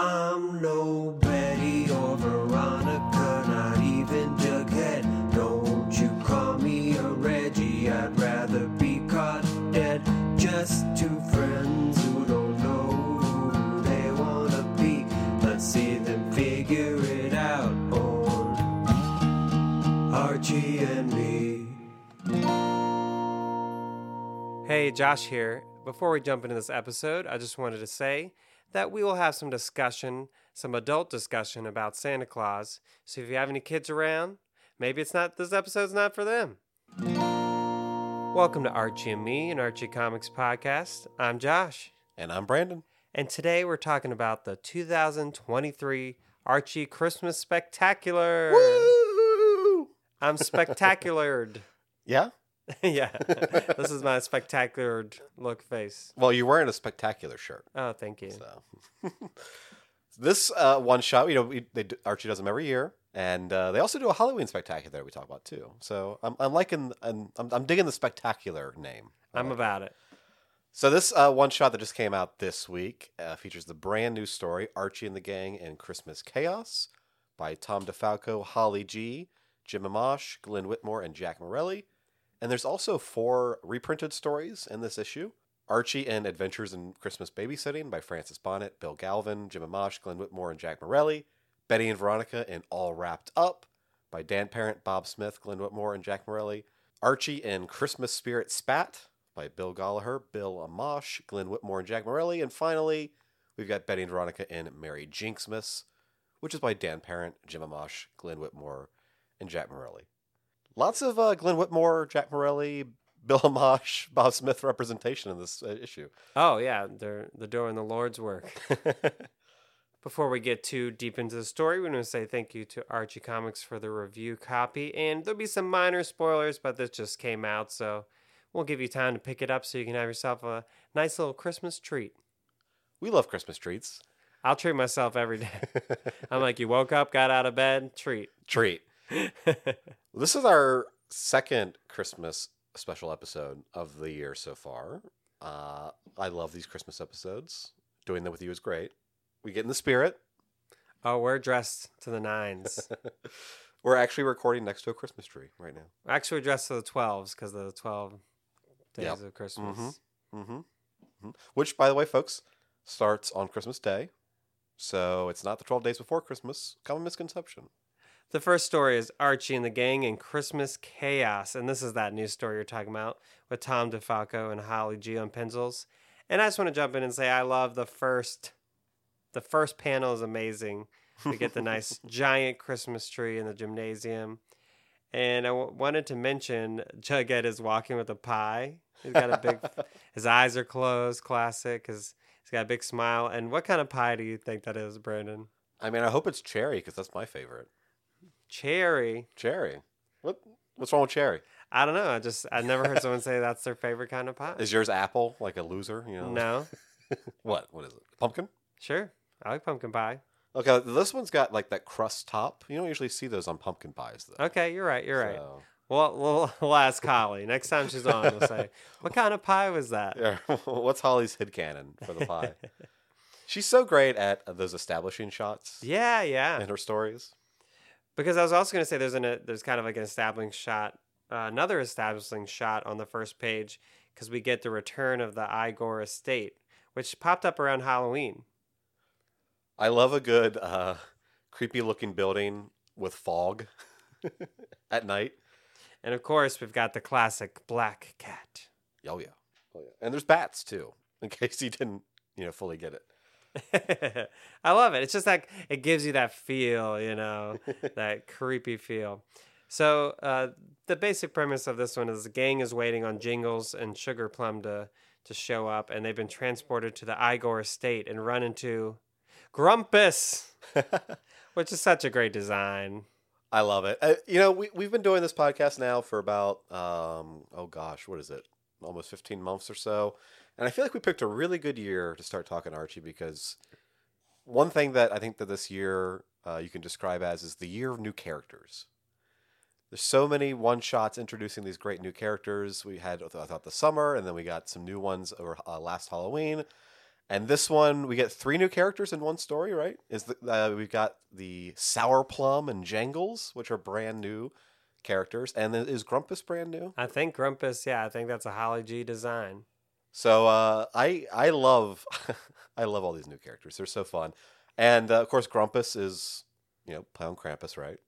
I'm no Betty or Veronica, not even Jughead. Don't you call me a Reggie, I'd rather be caught dead. Just two friends who don't know who they wanna be. Let's see them figure it out on Archie and me. Hey, Josh here. Before we jump into this episode, I just wanted to say that we will have some discussion, some adult discussion about Santa Claus. So if you have any kids around, maybe it's not this episode's not for them. Welcome to Archie and Me, an Archie Comics podcast. I'm Josh, And I'm Brandon. and today we're talking about the 2023 Archie Christmas Spectacular. Woo! I'm spectaculared. Yeah? yeah, this is my spectacular look face. Well, you're wearing a spectacular shirt. Oh, thank you. So this uh, one shot, you know, we, they Archie does them every year, and uh, they also do a Halloween spectacular that we talk about too. So I'm, I'm liking, I'm, I'm, I'm digging the spectacular name. I'm it. about it. So this uh, one shot that just came out this week uh, features the brand new story Archie and the Gang in Christmas Chaos by Tom DeFalco, Holly G, Jim Amash, Glenn Whitmore, and Jack Morelli. And there's also four reprinted stories in this issue. Archie and Adventures in Christmas Babysitting by Francis Bonnet, Bill Galvan, Jim Amash, Glenn Whitmore, and Jack Morelli. Betty and Veronica in All Wrapped Up by Dan Parent, Bob Smith, Glenn Whitmore, and Jack Morelli. Archie and Christmas Spirit Spat by Bill Golliher, Bill Amash, Glenn Whitmore, and Jack Morelli. And finally, we've got Betty and Veronica in Merry Jinxmas, which is by Dan Parent, Jim Amash, Glenn Whitmore, and Jack Morelli. Lots of uh, Glenn Whitmore, Jack Morelli, Bill Amash, Bob Smith representation in this uh, issue. Oh yeah, they're they're doing the Lord's work. Before we get too deep into the story, we want to say thank you to Archie Comics for the review copy, and there'll be some minor spoilers, but this just came out, so we'll give you time to pick it up so you can have yourself a nice little Christmas treat. we love Christmas treats. I'll treat myself every day. I'm like, you woke up, got out of bed, treat. Treat. This is our second Christmas special episode of the year so far. Uh, I love these Christmas episodes. Doing them with you is great. We get in the spirit. oh, we're dressed to the nines. We're actually recording next to a Christmas tree right now. Actually, we're dressed to the 12s because of the 12 days Yep. of Christmas. Mhm. Mm-hmm. hmm Which, by the way, folks, starts on Christmas Day. So it's not the 12 days before Christmas. Common misconception. The first story is Archie and the Gang in Christmas Chaos. And this is that news story you're talking about with Tom DeFalco and Holly G on pencils. And I just want to jump in and say I love the first the first panel is amazing. We get the nice giant Christmas tree in the gymnasium. And I w- wanted to mention Jughead is walking with a pie. He's got a big, his eyes are closed, classic, because he's got a big smile. And what kind of pie do you think that is, Brandon? I mean, I hope it's cherry because that's my favorite. Cherry. Cherry. What? What's wrong with cherry? I don't know. I just I never heard someone say that's their favorite kind of pie. Is yours apple, like a loser? You know? No, What? What is it? Pumpkin? sure. I like pumpkin pie. Okay, this one's got like that crust top. You don't usually see those on pumpkin pies, though. Okay, you're right. You're right. So, Well, we'll, we'll ask Holly next time she's on. We'll say, "What kind of pie was that?" yeah. What's Holly's head canon for the pie? She's so great at those establishing shots Yeah, yeah. in her stories. Because I was also going to say there's an a, there's kind of like an establishing shot, uh, another establishing shot on the first page because we get the return of the Igor estate, which popped up around Halloween. I love a good uh, creepy looking building with fog at night. And of course, we've got the classic black cat. Oh yeah. Oh yeah. And there's bats too, in case you didn't, you know, fully get it. I love it. It's just like it gives you that feel, you know, that creepy feel. So uh, the basic premise of this one is the gang is waiting on Jingles and Sugar Plum to to show up, and they've been transported to the Igor estate and run into Grumpus, which is such a great design. I love it. Uh, you know, we we've been doing this podcast now for about um oh gosh, what is it? Almost 15 months or so. And I feel like we picked a really good year to start talking Archie because one thing that I think that this year uh, you can describe as is the year of new characters. There's so many one shots introducing these great new characters. We had I thought the summer, and then we got some new ones over uh, last Halloween, And this one, we get three new characters in one story, right? Is the, uh, we've got the Sour Plum and Jangles, which are brand new characters, and then is Grumpus brand new? I think Grumpus, yeah, I think that's a Holly G design. So uh, I I love I love all these new characters. They're so fun, and uh, of course Grumpus is you know play on Krampus, right?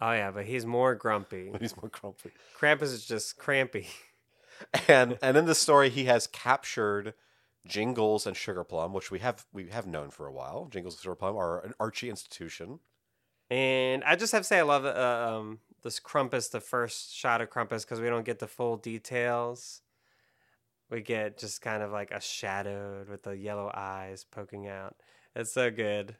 Oh yeah, but he's more grumpy. He's more grumpy. Krampus is just crampy. and and in the story he has captured Jingles and Sugar Plum, which we have we have known for a while. Jingles and Sugar Plum are an Archie institution. And I just have to say, I love uh, um, this Grumpus, the first shot of Grumpus, because we don't get the full details. We get just kind of like a shadowed with the yellow eyes poking out. It's so good.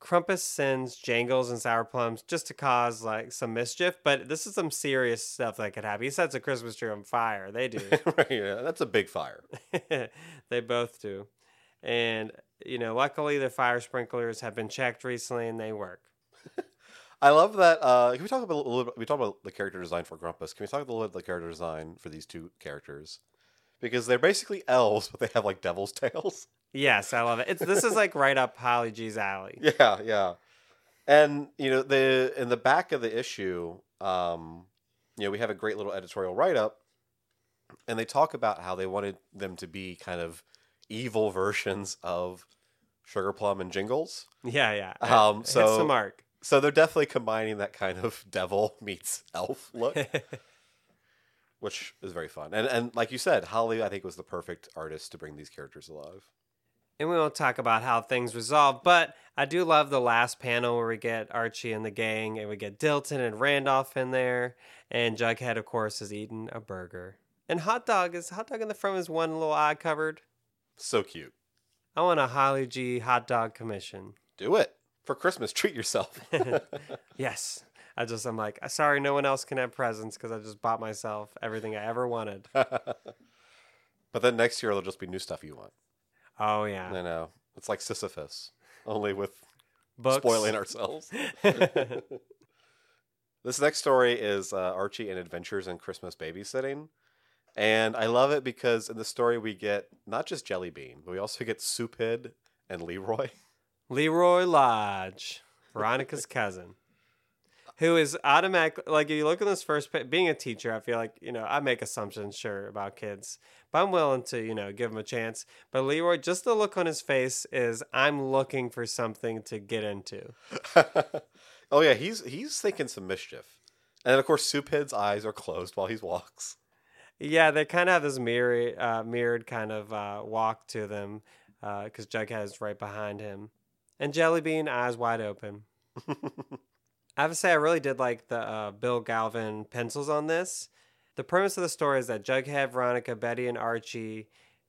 Grumpus sends Jangles and Sour Plums just to cause like some mischief, but this is some serious stuff that could happen. He sets a Christmas tree on fire. They do. right, yeah, that's a big fire. they both do. And, you know, luckily the fire sprinklers have been checked recently and they work. I love that. Uh, can we talk about a little bit? We talked about the character design for Grumpus. Can we talk a little bit about the character design for these two characters? Because they're basically elves, but they have like devil's tails. Yes, I love it. It's this is like right up Holly G's alley. Yeah, yeah. And you know, the in the back of the issue, um, you know, we have a great little editorial write up, and they talk about how they wanted them to be kind of evil versions of Sugar Plum and Jingles. Yeah, yeah. Um, so the mark. so they're definitely combining that kind of devil meets elf look, which is very fun. And and like you said, Holly, I think was the perfect artist to bring these characters alive. And we won't talk about how things resolve, but I do love the last panel where we get Archie and the gang, and we get Dilton and Randolph in there, and Jughead, of course, is eating a burger. And Hot Dog is Hot Dog in the front is one little eye covered. So cute. I want a Holly G hot dog commission. Do it for Christmas. Treat yourself. Yes. I just I'm like sorry, no one else can have presents because I just bought myself everything I ever wanted. but then next year it'll just be new stuff you want. Oh yeah, I know. It's like Sisyphus, only with books. spoiling ourselves. this next story is uh, Archie and Adventures in Christmas Babysitting. And I love it because in the story we get not just Jelly Bean, but we also get Souphead and Leroy. Leroy Lodge, Veronica's cousin, who is automatically like if you look at this first being a teacher, I feel like you know I make assumptions sure about kids, but I'm willing to you know give them a chance. But Leroy, just the look on his face is I'm looking for something to get into. oh yeah, he's he's thinking some mischief. And then of course Souphead's eyes are closed while he walks. Yeah, they kind of have this mirror, uh, mirrored kind of uh, walk to them because Jughead is right behind him, and Jellybean eyes wide open. I have to say, I really did like the uh, Bill Galvan pencils on this. The premise of the story is that Jughead, Veronica, Betty, and Archie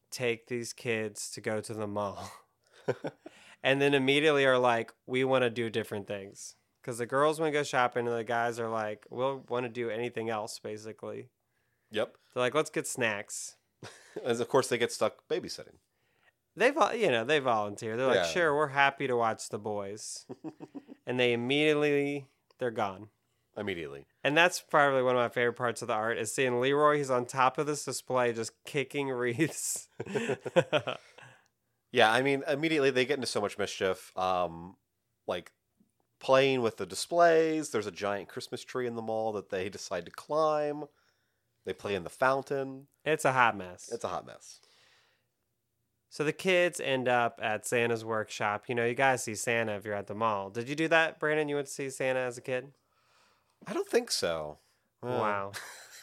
take these kids to go to the mall, and then immediately are like, "We want to do different things." Because the girls want to go shopping, and the guys are like, "We'll want to do anything else." Basically, Yep. they're like, "Let's get snacks." And of course they get stuck babysitting. They you know, they volunteer. They're like, Yeah. "Sure, we're happy to watch the boys." and they immediately they're gone. Immediately. And that's probably one of my favorite parts of the art is seeing Leroy. He's on top of this display, just kicking wreaths. Yeah, I mean, immediately they get into so much mischief. Um, like playing with the displays. There's a giant Christmas tree in the mall that they decide to climb. They play in the fountain. it's a hot mess. It's a hot mess. So the kids end up at Santa's workshop. You know, you guys see Santa if you're at the mall. Did you do that, Brandon? You went to see Santa as a kid? I don't think so. Wow.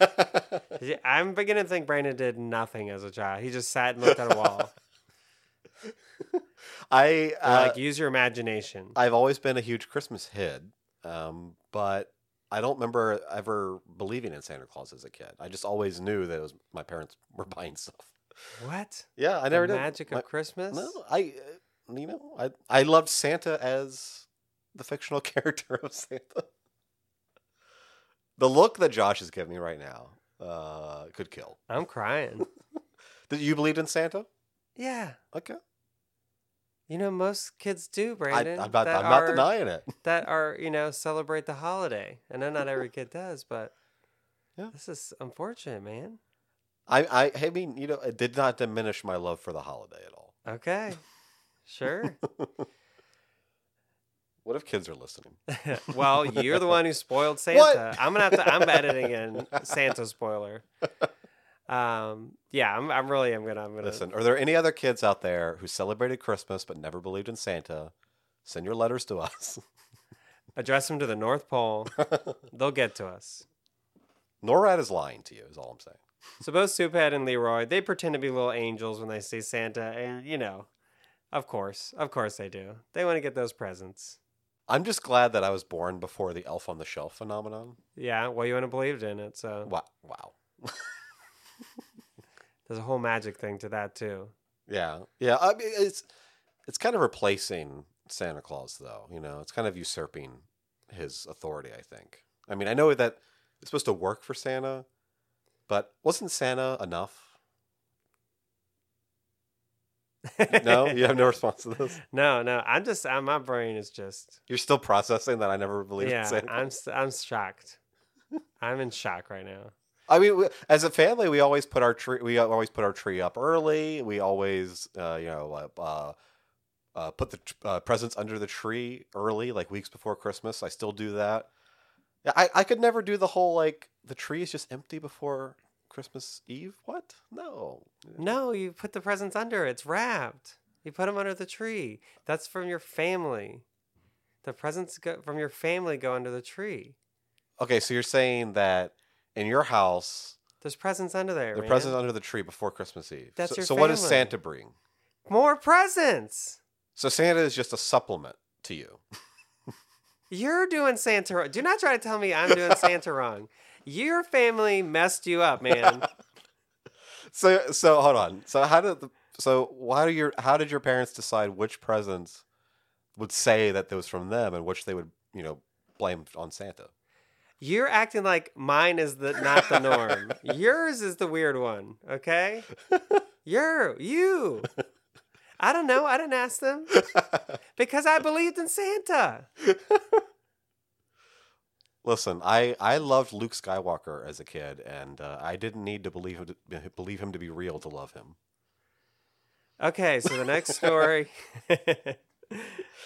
I'm beginning to think Brandon did nothing as a child. He just sat and looked at a wall. I uh, like, use your imagination. I've always been a huge Christmas head, um, but I don't remember ever believing in Santa Claus as a kid. I just always knew that it was my parents were buying stuff. What? Yeah, I the never did. magic My- of Christmas? No, I, uh, you know, I I loved Santa as the fictional character of Santa. The look that Josh is giving me right now uh, could kill. I'm crying. Did you believe in Santa? yeah. Okay, You know, most kids do, I, Brandon. I'm not. I'm not are- denying it. That are, you know, celebrate the holiday. I know not every kid does, but Yeah. this is unfortunate, man. I, I, I mean, you know, it did not diminish my love for the holiday at all. Okay. Sure. What if kids are listening? well, you're the one who spoiled Santa. I'm gonna have to. I'm editing in Santa spoiler. Um. Yeah. I'm. I'm really. I'm gonna. I'm gonna. Listen, are there any other kids out there who celebrated Christmas but never believed in Santa? Send your letters to us. Address them to the North Pole. They'll get to us. NORAD is lying to you, is all I'm saying. So both Souphead and Leroy, they pretend to be little angels when they see Santa, and you know, of course, of course they do. They want to get those presents. I'm just glad that I was born before the elf on the shelf phenomenon. Yeah. Well, you wouldn't have believed in it, so Wow. Wow. there's a whole magic thing to that too. Yeah. Yeah. I mean, it's it's kind of replacing Santa Claus, though. You know, it's kind of usurping his authority. I think. I mean, I know that it's supposed to work for Santa, but wasn't Santa enough? No, you have no response to this. No, no. I'm just. i my brain is just. You're still processing that I never believed Yeah. Santa. I'm. I'm shocked. I'm in shock right now. I mean, we- as a family, we always put our tree. We always put our tree up early. We always, uh, you know, uh, uh, uh, put the uh, presents under the tree early, like weeks before Christmas. I still do that. Yeah, I, I could never do the whole like the tree is just empty before Christmas Eve. What? No. No, you put the presents under. It's wrapped. You put them under the tree. That's from your family. The presents go, from your family go under the tree. Okay, so you're saying that in your house, There's presents under there. the man. presents under the tree before Christmas Eve. That's so, your so what does. Santa bring? More presents. So Santa is just a supplement to you. You're doing Santa. wrong. Do not try to tell me I'm doing Santa wrong. Your family messed you up, man. So so hold on. So how did the so why do your how did your parents decide which presents would say that it was from them and which they would you know blame on Santa? You're acting like mine is the not the norm. Yours is the weird one. Okay. You're you. I don't know. I didn't ask them because I believed in Santa. Listen, I I loved Luke Skywalker as a kid, and uh, I didn't need to believe him to, believe him to be real to love him. Okay, so the next story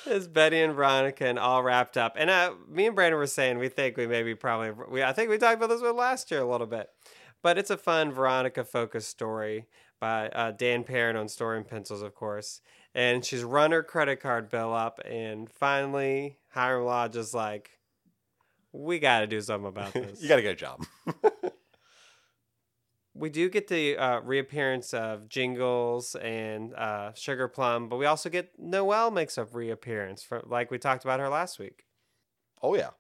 is Betty and Veronica and all wrapped up. And uh, me and Brandon were saying we think we maybe probably we I think we talked about this one last year a little bit, but it's a fun Veronica focused story by uh, Dan Parent on Story and Pencils, of course. And she's run her credit card bill up, and finally Hiram Lodge is like, "We got to do something about this." you got to get a job. we do get the uh, reappearance of Jingles and uh, Sugar Plum, but we also get Noelle makes a reappearance, for, like we talked about her last week. oh yeah.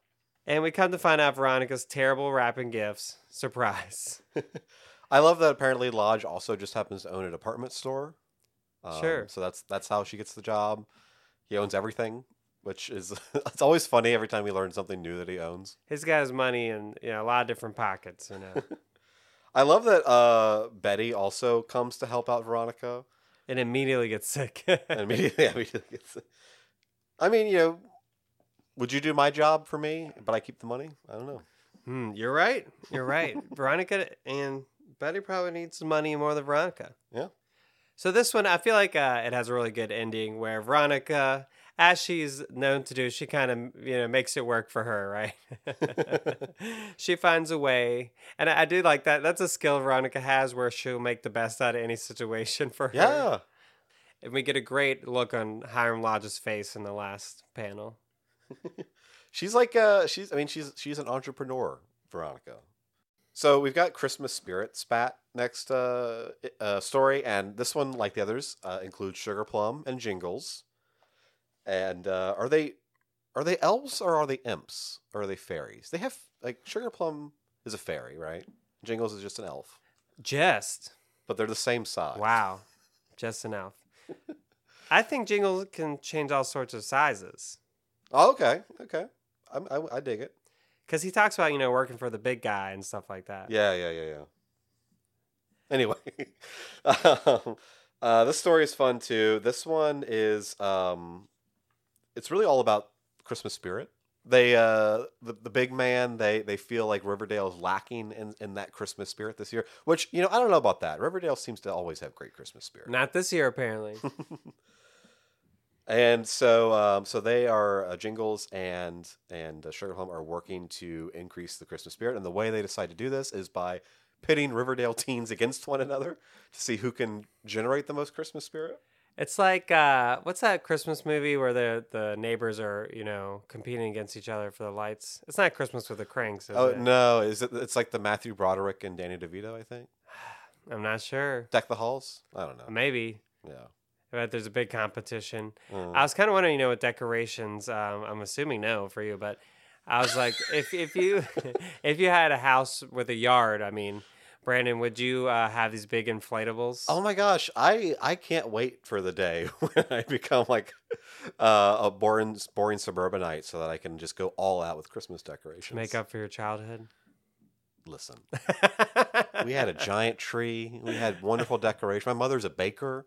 And we come to find out Veronica's terrible wrapping gifts. Surprise. I love that apparently Lodge also just happens to own a department store. Um, Sure. So that's that's how she gets the job. He owns everything, which is it's always funny every time we learn something new that he owns. He's got his money in you know, a lot of different pockets. You know, I love that uh, Betty also comes to help out Veronica, and immediately gets sick. and immediately, immediately gets. I mean, you know, would you do my job for me, but I keep the money? I don't know. Hmm, you're right. You're right. Veronica and Betty probably needs some money more than Veronica. Yeah. So this one, I feel like uh, it has a really good ending where Veronica, as she's known to do, she kind of you know makes it work for her, right? she finds a way, and I, I do like that. That's a skill Veronica has where she'll make the best out of any situation for her. Yeah, And we get a great look on Hiram Lodge's face in the last panel. she's like uh, she's. I mean, she's she's an entrepreneur, Veronica. So we've got Christmas spirit spat next uh, uh, story, and this one, like the others, uh, includes Sugar Plum and Jingles. And uh, are they are they elves or are they imps or are they fairies? They have like Sugar Plum is a fairy, right? Jingles is just an elf, Just but they're the same size. Wow. Just an elf. I think Jingles can change all sorts of sizes. Oh, okay, okay, I'm, I, I dig it. Because he talks about, you know, working for the big guy and stuff like that. Yeah, yeah, yeah, yeah. Anyway, um, uh, this story is fun too. This one is, um, it's really all about Christmas spirit. they uh the, the big man they they feel like Riverdale is lacking in in that Christmas spirit this year. Which you know I don't know about that. Riverdale seems to always have great Christmas spirit. Not this year, apparently. And so, um, so they are uh, Jingles and and uh, Sugar Plum are working to increase the Christmas spirit, and the way they decide to do this is by pitting Riverdale teens against one another to see who can generate the most Christmas spirit. It's like uh, what's that Christmas movie where the the neighbors are you know competing against each other for the lights? It's not Christmas with the Cranks, is Oh it? no, is it? It's like the Matthew Broderick and Danny DeVito, I think. I'm not sure. Deck the halls. I don't know. Maybe, Yeah. But there's a big competition. Mm. I was kind of wondering, you know, with decorations. Um, I'm assuming no for you, but I was like, if if you if you had a house with a yard, I mean, Brandon, would you uh, have these big inflatables? Oh my gosh, I I can't wait for the day when I become like uh, a boring boring suburbanite, so that I can just go all out with Christmas decorations. to make up for your childhood. Listen, we had a giant tree. We had wonderful decoration. My mother's a baker.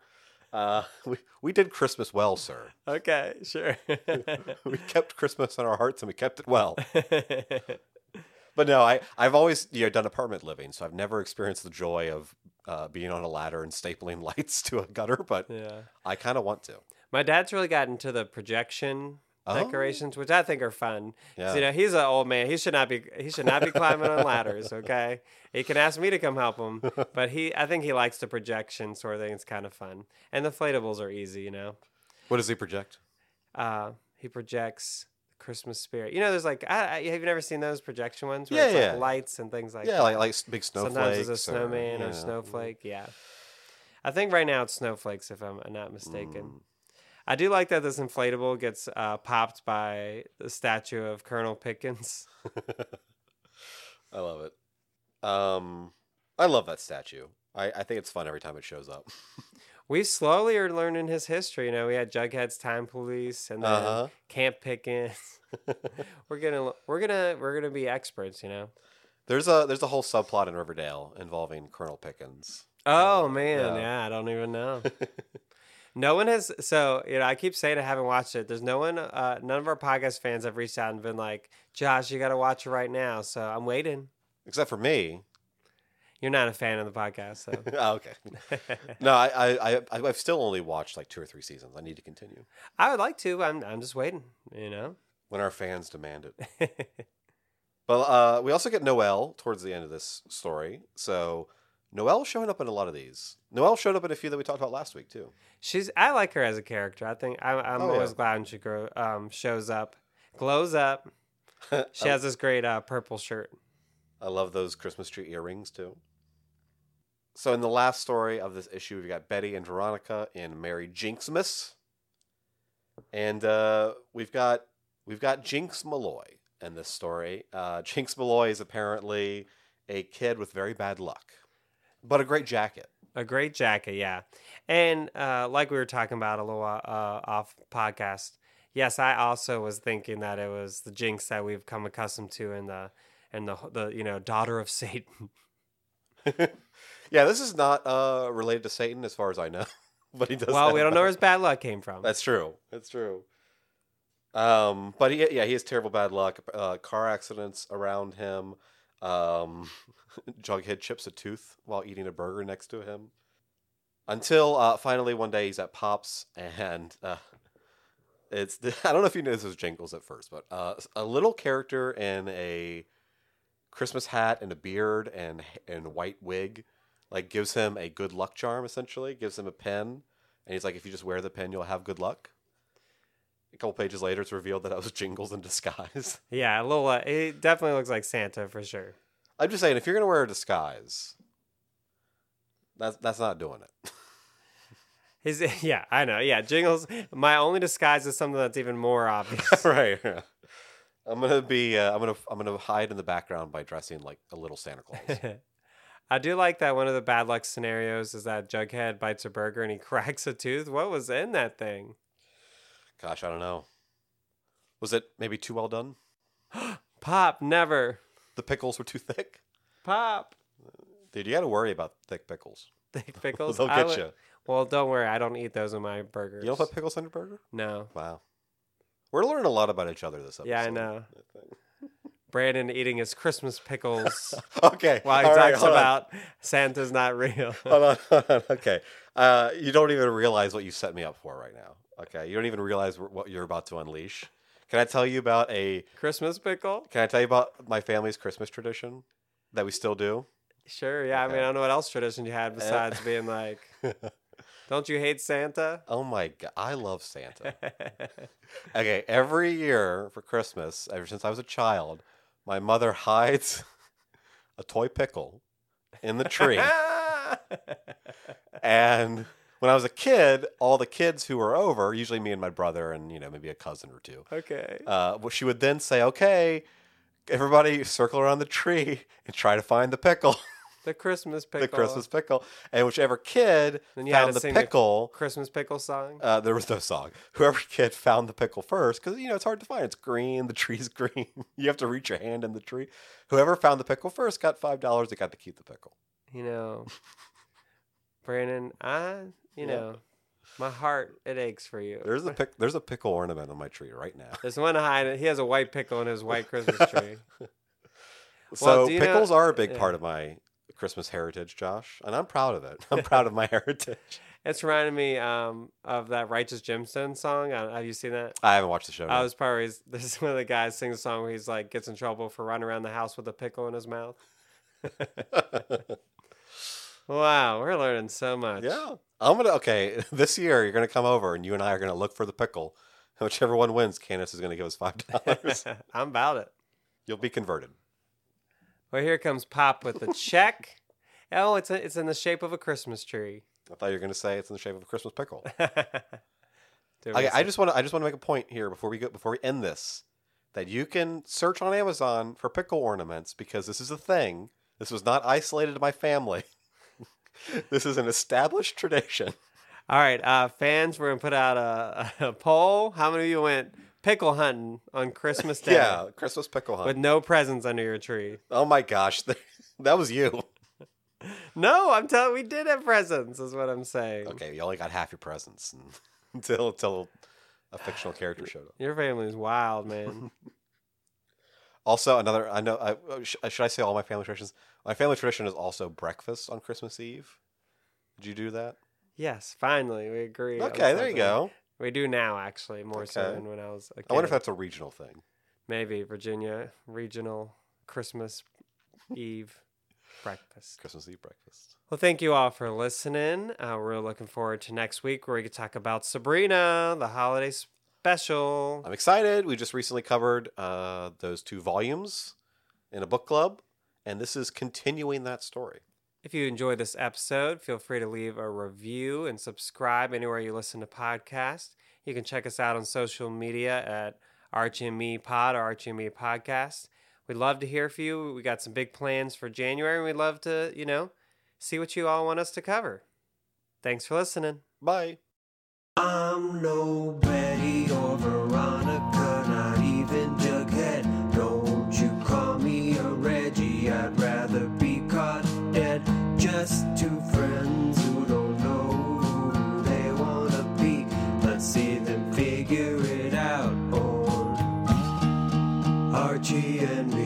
Uh, we we did Christmas well, sir. okay, sure. We kept Christmas in our hearts and we kept it well. But no, I I've always you know done apartment living, so I've never experienced the joy of uh, being on a ladder and stapling lights to a gutter. But yeah. I kind of want to. My dad's really got into the projection Oh. decorations, which I think are fun. Yeah. You know, he's an old man. He should not be. He should not be climbing on ladders. Okay, he can ask me to come help him, but he. I think he likes the projection sort of thing. It's kind of fun, and the inflatables are easy. You know, What does he project? uh, he projects Christmas spirit. You know, there's like, I, I, have you never seen those projection ones? Where Yeah, it's like yeah. lights and things like yeah, that. like like big snowflakes. Sometimes it's a snowman or, yeah. snowflake. Yeah. I think right now it's snowflakes, if I'm not mistaken. Mm. I do like that this inflatable gets uh, popped by the statue of Colonel Pickens. I love it. Um, I love that statue. I, I think it's fun every time it shows up. We slowly are learning his history. You know, we had Jughead's Time Police and then Uh-huh. Camp Pickens. we're gonna we're gonna we're gonna be experts. You know. There's a there's a whole subplot in Riverdale involving Colonel Pickens. Oh man, yeah. yeah. I don't even know. No one has. So you know, I keep saying I haven't watched it. There's no one. Uh, none of our podcast fans have reached out and been like, "Josh, you got to watch it right now." So I'm waiting. Except for me. You're not a fan of the podcast, so. oh, okay. No, I, I, I, I've still only watched like two or three seasons. I need to continue I would like to. I'm. I'm just waiting. You know. when our fans demand it. But uh, we also get Noel towards the end of this story. So Noelle showing up in a lot of these. Noelle showed up in a few that we talked about last week too. She's. I like her as a character. I think. I'm. I'm Oh, always yeah. glad when she grow. Um, shows up, glows up. She has this great uh, purple shirt. I love those Christmas tree earrings too. So in the last story of this issue, we've got Betty and Veronica in Merry Jinxmas, and uh, we've got we've got Jinx Malloy in this story. Uh, Jinx Malloy is apparently a kid with very bad luck, but a great jacket. A great jacket, yeah. And uh, like we were talking about a little uh, off podcast, yes, I also was thinking that it was the jinx that we've come accustomed to in the and the the you know daughter of Satan. yeah, this is not uh, related to Satan as far as I know, but he does. well, we don't know where his bad luck came from. That's true. That's true. Um, but he, yeah, he has terrible bad luck. Uh, car accidents around him. Um, Jughead chips a tooth while eating a burger next to him. Until uh, finally one day he's at Pops and uh, it's I don't know if you knew this was Jingles at first, but uh, a little character in a Christmas hat and a beard and and white wig like gives him a good luck charm essentially gives him a pen and he's like if you just wear the pen you'll have good luck a couple pages later it's revealed that that was jingles in disguise yeah, a little. Uh, he definitely looks like Santa for sure. i'm just saying if you're gonna wear a disguise that's that's not doing it His yeah, I know. Yeah, Jingles. My only disguise is something that's even more obvious. right yeah. i'm gonna be uh, i'm gonna i'm gonna hide in the background by dressing like a little santa claus I do like that one of the bad luck scenarios is that Jughead bites a burger and he cracks a tooth. What was in that thing? Gosh i don't know was it maybe too well done Pop, never. the pickles were too thick Pop. dude you gotta worry about thick pickles Thick pickles. they'll get would- you Well, don't worry. I don't eat those in my burgers. you don't put pickles on your burger no. wow We're learning a lot about each other this episode. Yeah, I know. Brandon eating his Christmas pickles okay. while he all right, talks on. about Santa's not real. Hold on, hold on. Okay. Uh, you don't even realize what you set me up for right now. Okay. You don't even realize what you're about to unleash. Can I tell you about a? Christmas pickle? Can I tell you about my family's Christmas tradition that we still do? Sure, yeah. I mean, I don't know what else tradition you had eh. besides being like, don't you hate Santa? Oh my god, I love Santa. Okay, every year for Christmas, ever since I was a child, my mother hides a toy pickle in the tree. and when I was a kid, all the kids who were over, usually me and my brother and you know maybe a cousin or two, okay. uh, well, she would then say, "Okay, everybody circle around the tree and try to find the pickle, The Christmas pickle. the Christmas pickle." And whichever kid Then you had found to the sing the- pickle, Christmas pickle song. uh, there was no song. Whoever kid found the pickle first, because you know it's hard to find. It's green. The tree's green. you have to reach your hand in the tree. Whoever found the pickle first got five dollars. They got to keep the pickle. You know, Brandon, I, you Yeah. know, my heart, it aches for you. There's a pick. There's a pickle ornament on my tree right now. There's one hiding. He has a white pickle in his white Christmas tree. So do you know- pickles are a big yeah. part of my Christmas heritage, Josh, and I'm proud of it. I'm proud of my heritage. it's reminding me um, of that Righteous Gemstone song. Uh, Have you seen that? I haven't watched the show. I yet. was of this is one of the guys sings a song where he's like gets in trouble for running around the house with a pickle in his mouth. Wow, we're learning so much. yeah, I'm gonna. Okay, this year you're gonna come over, and you and I are gonna look for the pickle. Whichever one wins, Candace is gonna give us five dollars. I'm about it. You'll be converted. Well, here comes Pop with the check. Oh, it's a, it's in the shape of a Christmas tree. I thought you were gonna say it's in the shape of a Christmas pickle. Okay, I just want to I just want to make a point here before we go before we end this that you can search on Amazon for pickle ornaments because this is a thing. This was not isolated to my family. this is an established tradition. All right, uh, fans, we're gonna put out a, a poll. How many of you went pickle hunting on Christmas Day? Yeah, Christmas pickle hunt. With no presents under your tree. oh my gosh, that was you. No, I'm telling. We did have presents. Is what I'm saying. Okay, you only got half your presents until until a fictional character showed up. Your family's wild, man. Also, another I know. I, uh, should I say all my family traditions? My family tradition is also breakfast on Christmas Eve. Did you do that? yes, finally, we agree. Okay, there you go. We do now, actually, more so than when I was a kid. I wonder if that's a regional thing. maybe Virginia regional Christmas Eve breakfast. Christmas Eve breakfast. Well, thank you all for listening. Uh, we're looking forward to next week where we can talk about Sabrina, the holiday special. I'm excited. We just recently covered uh, those two volumes in a book club, and this is continuing that story. If you enjoyed this episode, feel free to leave a review and subscribe anywhere you listen to podcasts. You can check us out on social media at and Pod or Archie Podcast. We'd love to hear from you. We got some big plans for January, and we'd love to, you know, see what you all want us to cover. Thanks for listening. Bye. I'm no Betty or Veronica, not even Jughead. Don't you call me a Reggie, I'd rather be caught dead. Just two friends who don't know who they wanna be. Let's see them figure it out on Archie and me.